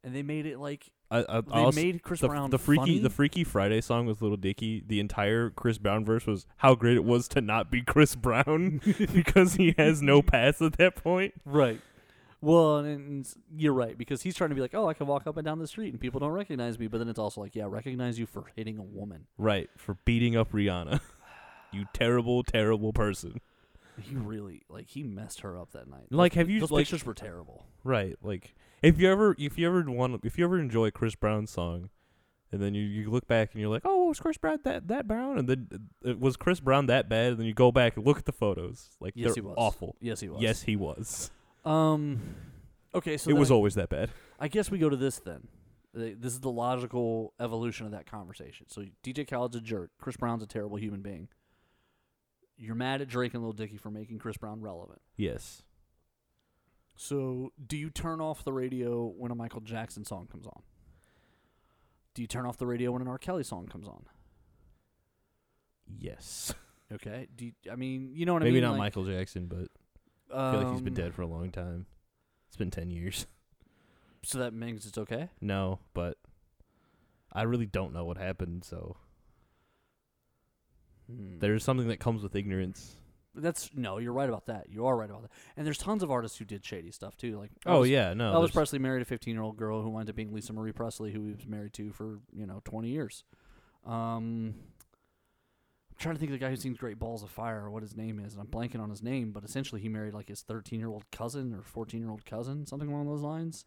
and they made it like I, I, they I also- made Chris the, Brown the freaky funny. the Freaky Friday song with Lil Dicky. The entire Chris Brown verse was how great it was to not be Chris Brown because he has no past at that point. Right. Well, and, and you're right because he's trying to be like, oh, I can walk up and down the street and people don't recognize me, but then it's also like, yeah, recognize you for hitting a woman. Right for beating up Rihanna. you terrible, terrible person. He really like he messed her up that night. Like, Those- have you, Those like- pictures were terrible. Right. Like if you ever if you ever want if you ever enjoy Chris Brown's song and then you, you look back and you're like, "Oh, was Chris Brown that that Brown?" And then uh, was Chris Brown that bad? And then you go back and look at the photos. Like Yes, they're he was awful. Yes, he was. Yes, he was. Um. Okay, so it was then always that bad. I guess we go to this then. This is the logical evolution of that conversation. So DJ Khaled's a jerk. Chris Brown's a terrible human being. You're mad at Drake and Lil Dicky for making Chris Brown relevant. Yes. So, do you turn off the radio when a Michael Jackson song comes on? Do you turn off the radio when an R. Kelly song comes on? Yes. Okay. Do you, I mean, you know what I mean? Maybe not Like, Michael Jackson, but I feel like he's been um, dead for a long time. It's been 10 years. So that means it's okay. No, but I really don't know what happened, so Hmm. there's something that comes with ignorance. That's no. You're right about that. You are right about that. And there's tons of artists who did shady stuff too. Like Oh Elvis- yeah, no. Elvis there's- Presley married a 15 year old girl who wound up being Lisa Marie Presley, who he was married to for you know 20 years. Um, trying to think of the guy who sings Great Balls of Fire or what his name is, and I'm blanking on his name, but essentially he married like his 13 year old cousin or 14 year old cousin, something along those lines.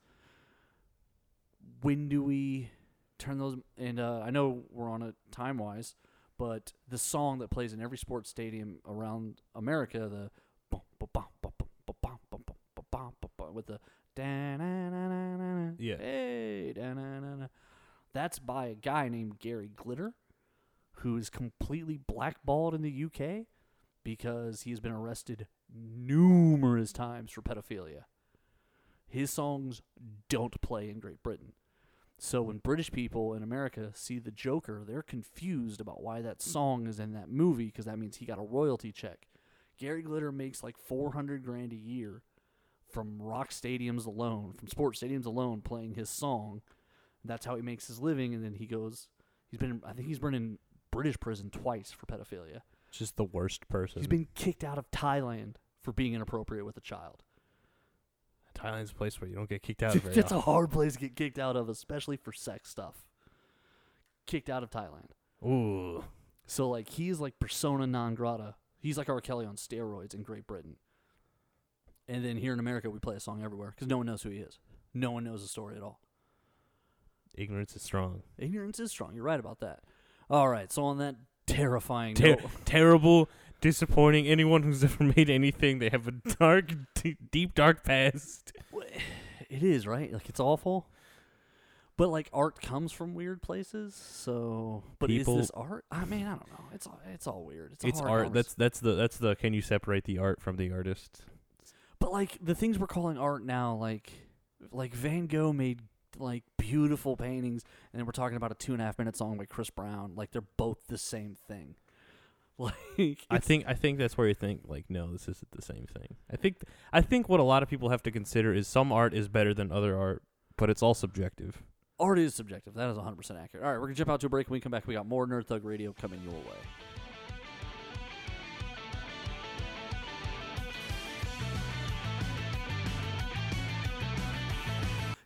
When do we turn those? And uh, I know we're on it time wise, but the song that plays in every sports stadium around America, the with the yeah, hey, that's by a guy named Gary Glitter who is completely blackballed in the UK because he has been arrested numerous times for pedophilia. His songs don't play in Great Britain. So when British people in America see the Joker, they're confused about why that hmm. song is in that movie because that means he got a royalty check. Gary Glitter makes like 400 grand a year from rock stadiums alone, from sports stadiums alone playing his song. That's how he makes his living and then he goes he's been I think he's been in British prison twice for pedophilia. just the worst person. He's been kicked out of Thailand for being inappropriate with a child. Thailand's a place where you don't get kicked out. Very it's a hard place to get kicked out of, especially for sex stuff. Kicked out of Thailand. Ooh. So like he's like persona non grata. He's like R. Kelly on steroids in Great Britain. And then here in America, we play a song everywhere because no one knows who he is. No one knows the story at all. Ignorance is strong. Ignorance is strong. You're right about that. All right. So on that terrifying Ter- note, terrible, disappointing. Anyone who's ever made anything, they have a dark, d- deep, dark past. it is right. Like it's awful. But like art comes from weird places, so. But People- is this art? I mean, I don't know. It's all, it's all weird. It's, It's art. convers- That's that's the that's the. Can you separate the art from the artist? But like the things we're calling art now, like like Van Gogh made like beautiful paintings, and then we're talking about a two and a half minute song by Chris Brown. Like they're both the same thing. Like I think I think that's where you think like no, this isn't the same thing. I think I think what a lot of people have to consider is some art is better than other art, but it's all subjective. art is subjective. That is 100 percent accurate. All right, we're gonna jump out to a break. When we come back, we got more Nerd Thug Radio coming your way.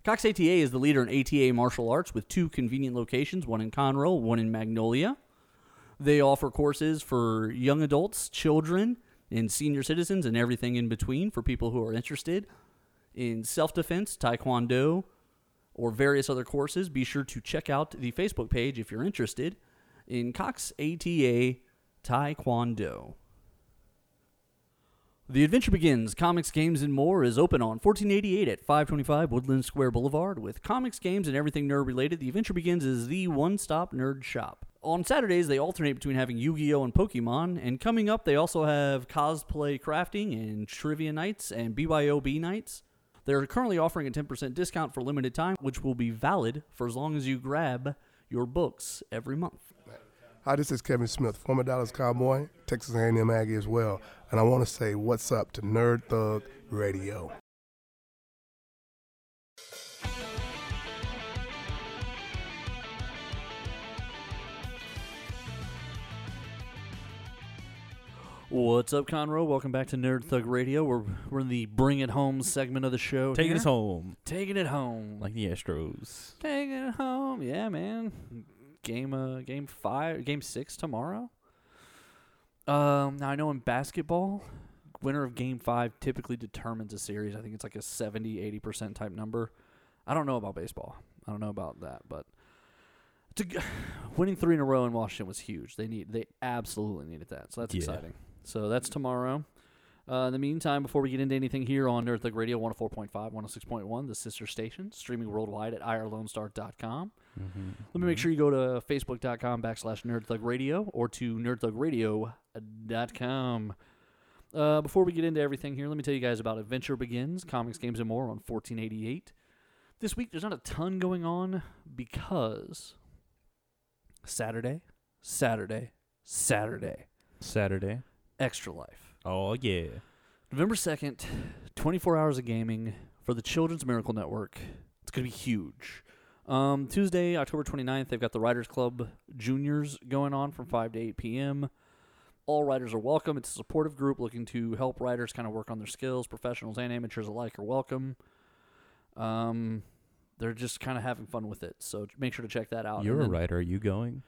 Cox ATA is the leader in ATA martial arts with two convenient locations, one in Conroe, one in Magnolia. They offer courses for young adults, children, and senior citizens, and everything in between for people who are interested in self defense, taekwondo, or various other courses. Be sure to check out the Facebook page if you're interested in Cox ATA Taekwondo. The Adventure Begins Comics, Games, and More is open on 1488 at 525 Woodland Square Boulevard. With comics, games, and everything nerd related, The Adventure Begins is the one stop nerd shop. On Saturdays, they alternate between having Yu Gi Oh! and Pokemon, and coming up, they also have cosplay crafting and trivia nights and BYOB nights. They're currently offering a 10% discount for limited time, which will be valid for as long as you grab your books every month. Hi, this is Kevin Smith, former Dallas Cowboy, Texas A&M Aggie as well, and I want to say what's up to Nerd Thug Radio. What's up, Conroe? Welcome back to Nerd Thug Radio. We're we're in the Bring It Home segment of the show. Taking here. us home, Taking it home. like the Astros. taking it home. Yeah, man. Game uh game five game six tomorrow. Um now I know in basketball, winner of game five typically determines a series. I think it's like a 70, 80 percent type number. I don't know about baseball. I don't know about that, but to g- winning three in a row in Washington was huge. They need they absolutely needed that. So that's Yeah. exciting. So that's tomorrow. Uh, in the meantime, before we get into anything here on Nerd Thug Radio 104.5, 106.1, the sister station, streaming worldwide at irlonestar.com. Let me make sure you go to facebook.com backslash Nerd Thug Radio or to nerdthugradio.com. Uh, before we get into everything here, let me tell you guys about Adventure Begins, Comics, Games, and More on 1488. This week, there's not a ton going on because Saturday, Saturday, Saturday, Saturday. Extra Life. Oh yeah. November 2nd, 24 hours of gaming for the Children's Miracle Network. It's going to be huge. Um, Tuesday, October 29th, they've got the Writers Club Juniors going on from 5 to 8 p.m. All writers are welcome. It's a supportive group looking to help writers kind of work on their skills. Professionals and amateurs alike are welcome. Um, they're just kind of having fun with it. So make sure to check that out. You're And a then- writer. Are you going?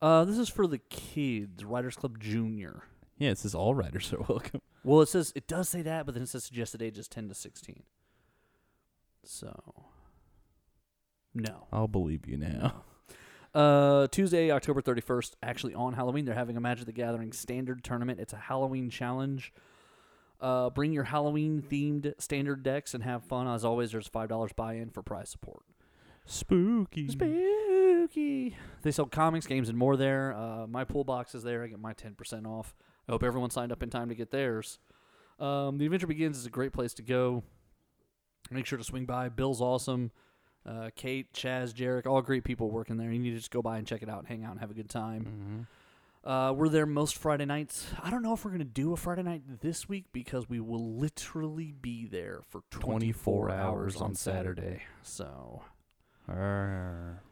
Uh, this is for the kids, Writers Club Junior. Yeah, it says all writers are welcome. Well, it says it does say that, but then it says suggested age is ten to sixteen. So, no. I'll believe you now. Uh, Tuesday, October thirty first, actually on Halloween, they're having a Magic the Gathering standard tournament. It's a Halloween challenge. Uh, bring your Halloween themed standard decks and have fun. As always, there's five dollars buy in for prize support. Spooky. Spooky. They sell comics, games, and more there. Uh, my pull box is there. I get my 10% off. I hope everyone signed up in time to get theirs. Um, the Adventure Begins is a great place to go. Make sure to swing by. Bill's awesome. Uh, Kate, Chaz, Jarek, all great people working there. You need to just go by and check it out and hang out and have a good time. Mhm. Uh, we're there most Friday nights. I don't know if we're going to do a Friday night this week because we will literally be there for 24, 24 hours on Saturday. So, Arr.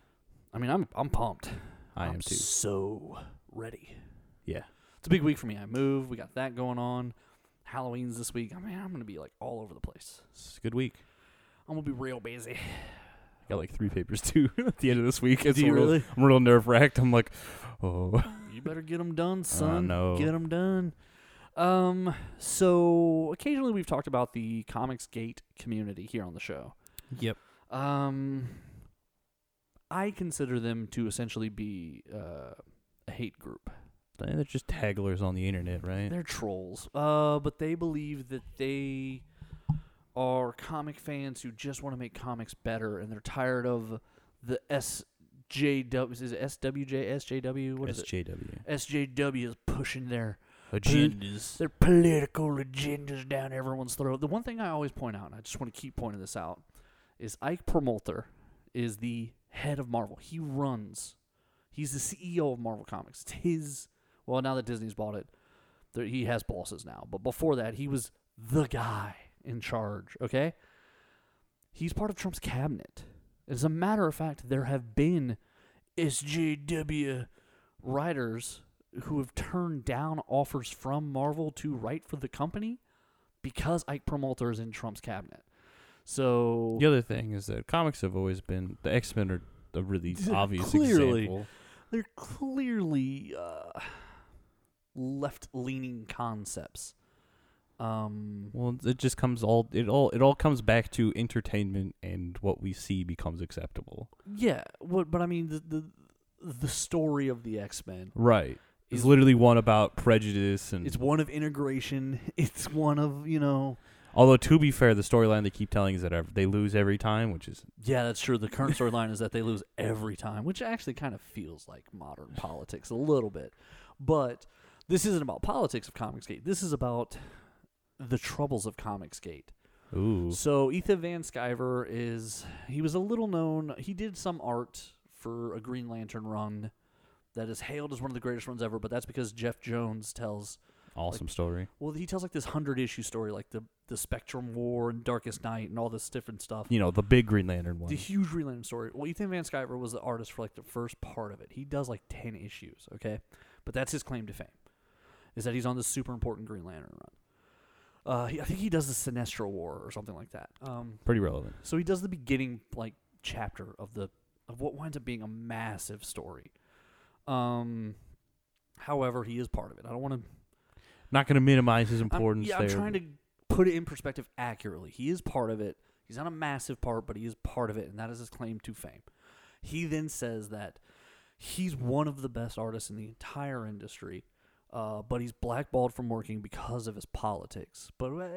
I mean, I'm I'm pumped. I I'm am too. so ready. Yeah. It's a big week for me. I moved. We got that going on. Halloween's this week. I mean, I'm gonna be like all over the place. It's a good week. I'm gonna be real busy. I got like three papers too at the end of this week. It's Do you real, really? I'm real nerve wracked. I'm like, oh, You better get them done, son. no. Get them done. Um. So occasionally we've talked about the Comicsgate community here on the show. yep. Um. I consider them to essentially be uh, a hate group. They're just tagglers on the internet, right? They're trolls. Uh, but they believe that they are comic fans who just want to make comics better, and they're tired of the SJW. Is it SWJ? SJW? What is it? SJW. SJW is pushing their Agendas. their political agendas down everyone's throat. The one thing I always point out, and I just want to keep pointing this out, is Ike Perlmutter is the head of Marvel. He runs. He's the CEO of Marvel Comics. It's his. Well, now that Disney's bought it, he has bosses now. But before that, he was the guy in charge. Okay. He's part of Trump's cabinet. As a matter of fact, there have been SJW writers who have turned down offers from Marvel to write for the company because Ike Perlmutter is in Trump's cabinet. So The other thing is that comics have always been the X Men are a really obvious clearly. example. they're clearly uh, left-leaning concepts. Um, Well, it just comes all it all it all comes back to entertainment and what we see becomes acceptable. yeah, what? But I mean, the the the story of the X Men Right. It's is literally one about prejudice and it's one of integration. It's one of you know. although to be fair, the storyline they keep telling is that they lose every time, which is Yeah, that's true. The current storyline is that they lose every time, which actually kind of feels like modern politics a little bit. But this isn't about politics of Comicsgate. This is about the troubles of Comicsgate. ooh. So Ethan Van Sciver is he was a little known. He did some art for a Green Lantern run that is hailed as one of the greatest runs ever. But that's because Geoff Johns tells Awesome story. well he tells like this hundred issue story, like the the Spectrum War and Darkest Night and all this different stuff. You know, the big Green Lantern one. The huge Green Lantern story. Well, Ethan Van Sciver was the artist for like the first part of it. He does like ten issues, okay, but that's his claim to fame, is that he's on this super important Green Lantern run. Uh, he, I think he does the Sinestro War or something like that. Um, Pretty relevant. so he does the beginning like chapter of the of what winds up being a massive story. Um, however, he is part of it. I don't want to Not going to minimize his I'm, importance yeah, there. I'm trying to put it in perspective accurately. He is part of it. He's not a massive part, but he is part of it, and that is his claim to fame. He then says that he's one of the best artists in the entire industry, uh, but he's blackballed from working because of his politics. But uh,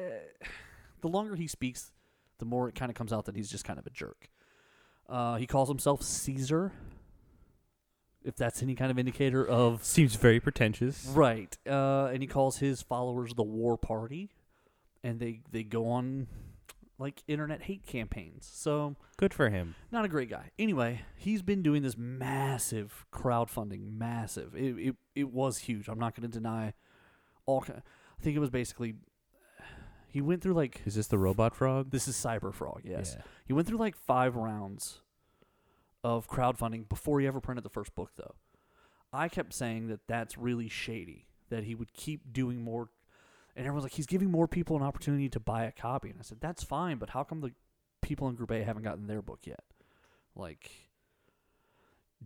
the longer he speaks, the more it kind of comes out that he's just kind of a jerk. Uh, he calls himself Caesar, if that's any kind of indicator of Seems very pretentious. Right. Uh, and he calls his followers the War Party, and they they go on like internet hate campaigns. So Good for him. not a great guy. Anyway, he's been doing this massive crowdfunding, massive. It it, it was huge. I'm not going to deny all. I think it was basically he went through like Is this the robot frog? this is Cyberfrog, Yes, Yeah. he went through like five rounds of crowdfunding before he ever printed the first book, though. I kept saying that that's really shady, that he would keep doing more. And everyone's like, he's giving more people an opportunity to buy a copy. And I said, that's fine, but how come the people in Group A haven't gotten their book yet? Like,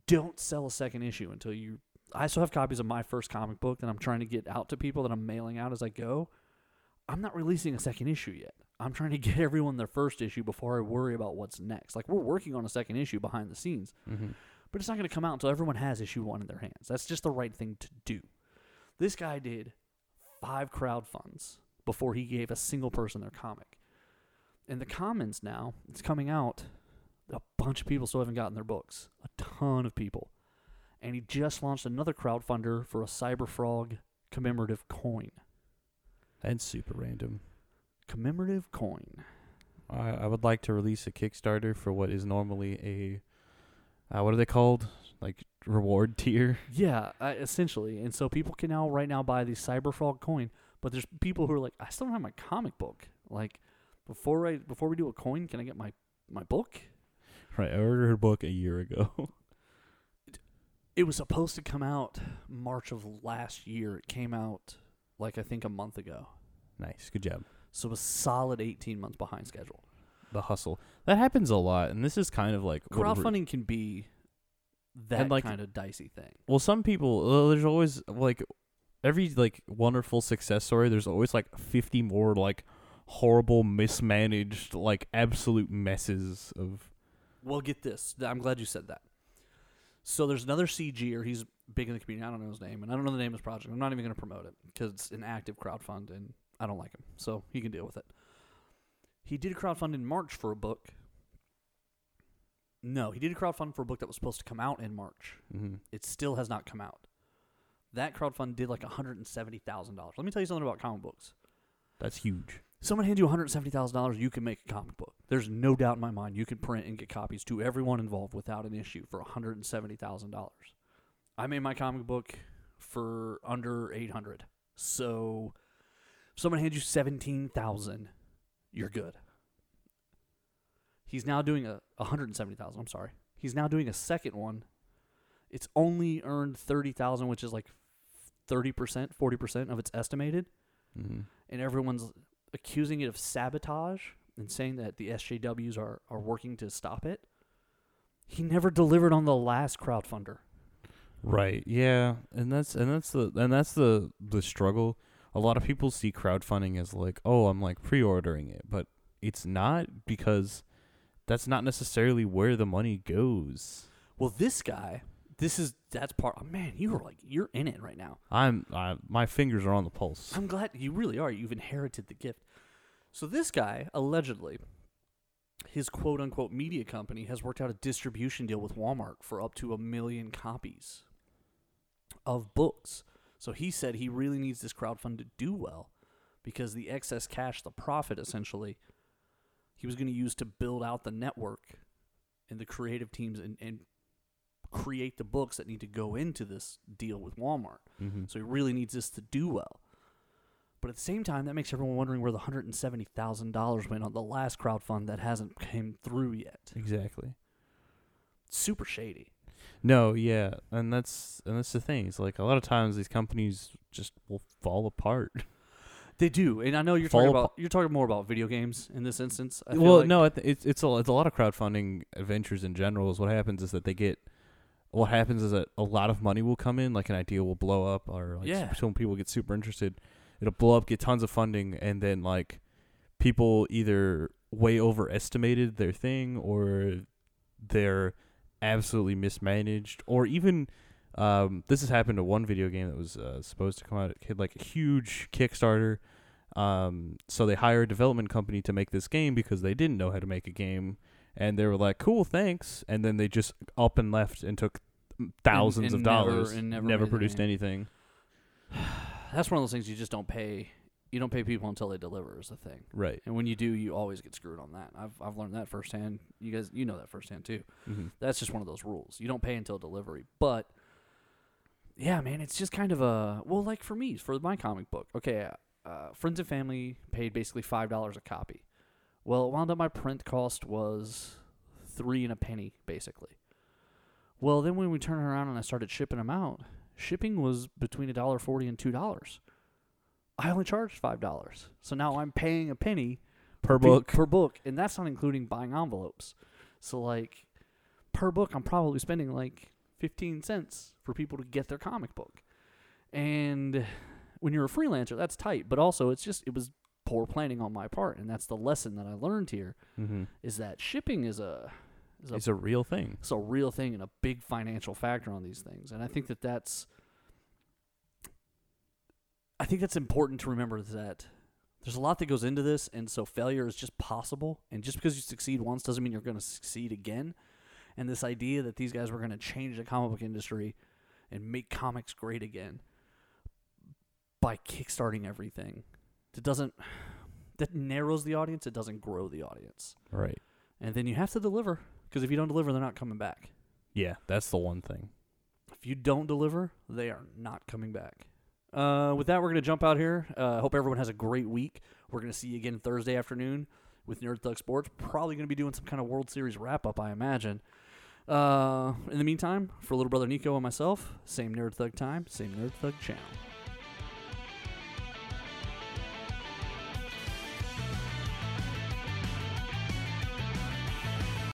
don't sell a second issue until you. I still have copies of my first comic book that I'm trying to get out to people that I'm mailing out as I go. I'm not releasing a second issue yet. I'm trying to get everyone their first issue before I worry about what's next. Like we're working on a second issue behind the scenes, Mm-hmm. but it's not going to come out until everyone has issue one in their hands. That's just the right thing to do. This guy did five crowd funds before he gave a single person their comic. In the comments now, it's coming out. A bunch of people still haven't gotten their books. A ton of people. And he just launched another crowdfunder for a Cyberfrog commemorative coin. That's super random. Commemorative coin. I, I would like to release a Kickstarter for what is normally a, uh, what are they called? Like reward tier. Yeah, uh, essentially. And so people can now right now buy the Cyberfrog coin, but there's people who are like, I still don't have my comic book. Like before I before we do a coin, can I get my my book? Right. I ordered her book a year ago. It was supposed to come out March of last year. It came out like I think a month ago. Nice, good job. So a solid 18 months behind schedule. The hustle that happens a lot, and this is kind of like Crowdfunding can be that like, kind of dicey thing. Well, some people well, there's always like every like wonderful success story. There's always like 50 more like horrible, mismanaged, like absolute messes of. Well, get this. I'm glad you said that. So there's another CG, or He's big in the community. I don't know his name, and I don't know the name of his project. I'm not even going to promote it because it's an active crowdfund, and I don't like him, so he can deal with it. He did a crowdfund in March for a book. No, he did a crowdfund for a book that was supposed to come out in March. Mm-hmm. It still has not come out. That crowdfund did like $170,000. Let me tell you something about comic books. That's huge. Someone hands you $170,000, you can make a comic book. There's no doubt in my mind you can print and get copies to everyone involved without an issue for $170,000. I made my comic book for under 800. So if someone hands you 17,000, you're good. He's now doing a 170,000, I'm sorry. He's now doing a second one. It's only earned 30,000, which is like 30%, 40% of its estimated Mm-hmm. and everyone's accusing it of sabotage and saying that the SJWs are, are working to stop it. He never delivered on the last crowdfunder. Right. Yeah, and that's and that's the and that's the the struggle. A lot of people see crowdfunding as like, oh, I'm like pre-ordering it, but it's not because that's not necessarily where the money goes. Well, this guy, this is that's part. Oh, man, you are like you're in it right now. I'm I, my fingers are on the pulse. I'm glad you really are. You've inherited the gift. So this guy allegedly, his quote unquote media company has worked out a distribution deal with Walmart for up to a million copies of books. So he said he really needs this crowdfund to do well because the excess cash, the profit essentially, he was going to use to build out the network and the creative teams and, and create the books that need to go into this deal with Walmart. Mm-hmm. So he really needs this to do well. But at the same time, that makes everyone wondering where the hundred and seventy thousand dollars went on the last crowdfund that hasn't came through yet. Exactly. Super shady. No, yeah, and that's and that's the thing. It's like a lot of times these companies just will fall apart. They do, and I know you're Fall talking about you're talking more about video games in this instance. I well, like. no, it's it's a it's a lot of crowdfunding adventures in general. Is what happens is that they get. What happens is that a lot of money will come in, like an idea will blow up, or like Yeah. some people get super interested. It'll blow up, get tons of funding, and then like people either way overestimated their thing, or they're absolutely mismanaged, or even um, this has happened to one video game that was uh, supposed to come out. It had like a huge Kickstarter. Um, so they hired a development company to make this game because they didn't know how to make a game, and they were like, "Cool, thanks." And then they just up and left and took thousands and of never- dollars, and never never produced game. anything. that's one of those things you just don't pay. You don't pay people until they deliver is the thing, Right. and when you do, you always get screwed on that. I've I've learned that firsthand. You guys, you know that firsthand too. Mm-hmm. That's just one of those rules. You don't pay until delivery. But yeah, man, it's just kind of a well, like for me, for my comic book. Okay, uh, friends and family paid basically five dollars a copy. Well, it wound up my print cost was three and a penny, basically. Well, then when we turned around and I started shipping them out, shipping was between a dollar forty and two dollars. I only charged five dollars, so now I'm paying a penny Per book. per book, and that's not including buying envelopes. So like per book, I'm probably spending like 15 cents for people to get their comic book. And when you're a freelancer, that's tight, but also it's just it was poor planning on my part, and that's the lesson that I learned here Mm-hmm. is that shipping is a is a It's a real thing. it's a real thing and a big financial factor on these things. And I think that that's I think that's important to remember that there's a lot that goes into this and so failure is just possible and just because you succeed once doesn't mean you're going to succeed again. And this idea that these guys were going to change the comic book industry and make comics great again by kickstarting everything that doesn't that narrows the audience, it doesn't grow the audience. Right. And then you have to deliver because if you don't deliver, they're not coming back. Yeah, that's the one thing. If you don't deliver, they are not coming back. Uh, with that, we're going to jump out here. Uh, hope everyone has a great week. We're going to see you again Thursday afternoon with Nerd Thug Sports. Probably going to be doing some kind of World Series wrap up, I imagine. Uh, in the meantime, for little brother Nico and myself, same Nerd Thug time, same Nerd Thug channel.